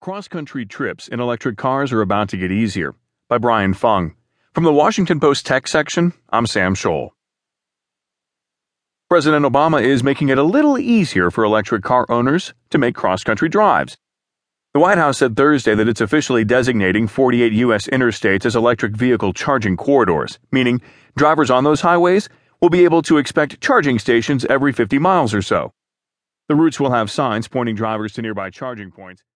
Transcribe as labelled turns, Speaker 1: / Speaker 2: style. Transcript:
Speaker 1: Cross country trips in electric cars are about to get easier. By Brian Fung. From the Washington Post Tech section, I'm Sam Scholl. President Obama is making it a little easier for electric car owners to make cross country drives. The White House said Thursday that it's officially designating 48 U.S. interstates as electric vehicle charging corridors, meaning drivers on those highways will be able to expect charging stations every 50 miles or so. The routes will have signs pointing drivers to nearby charging points.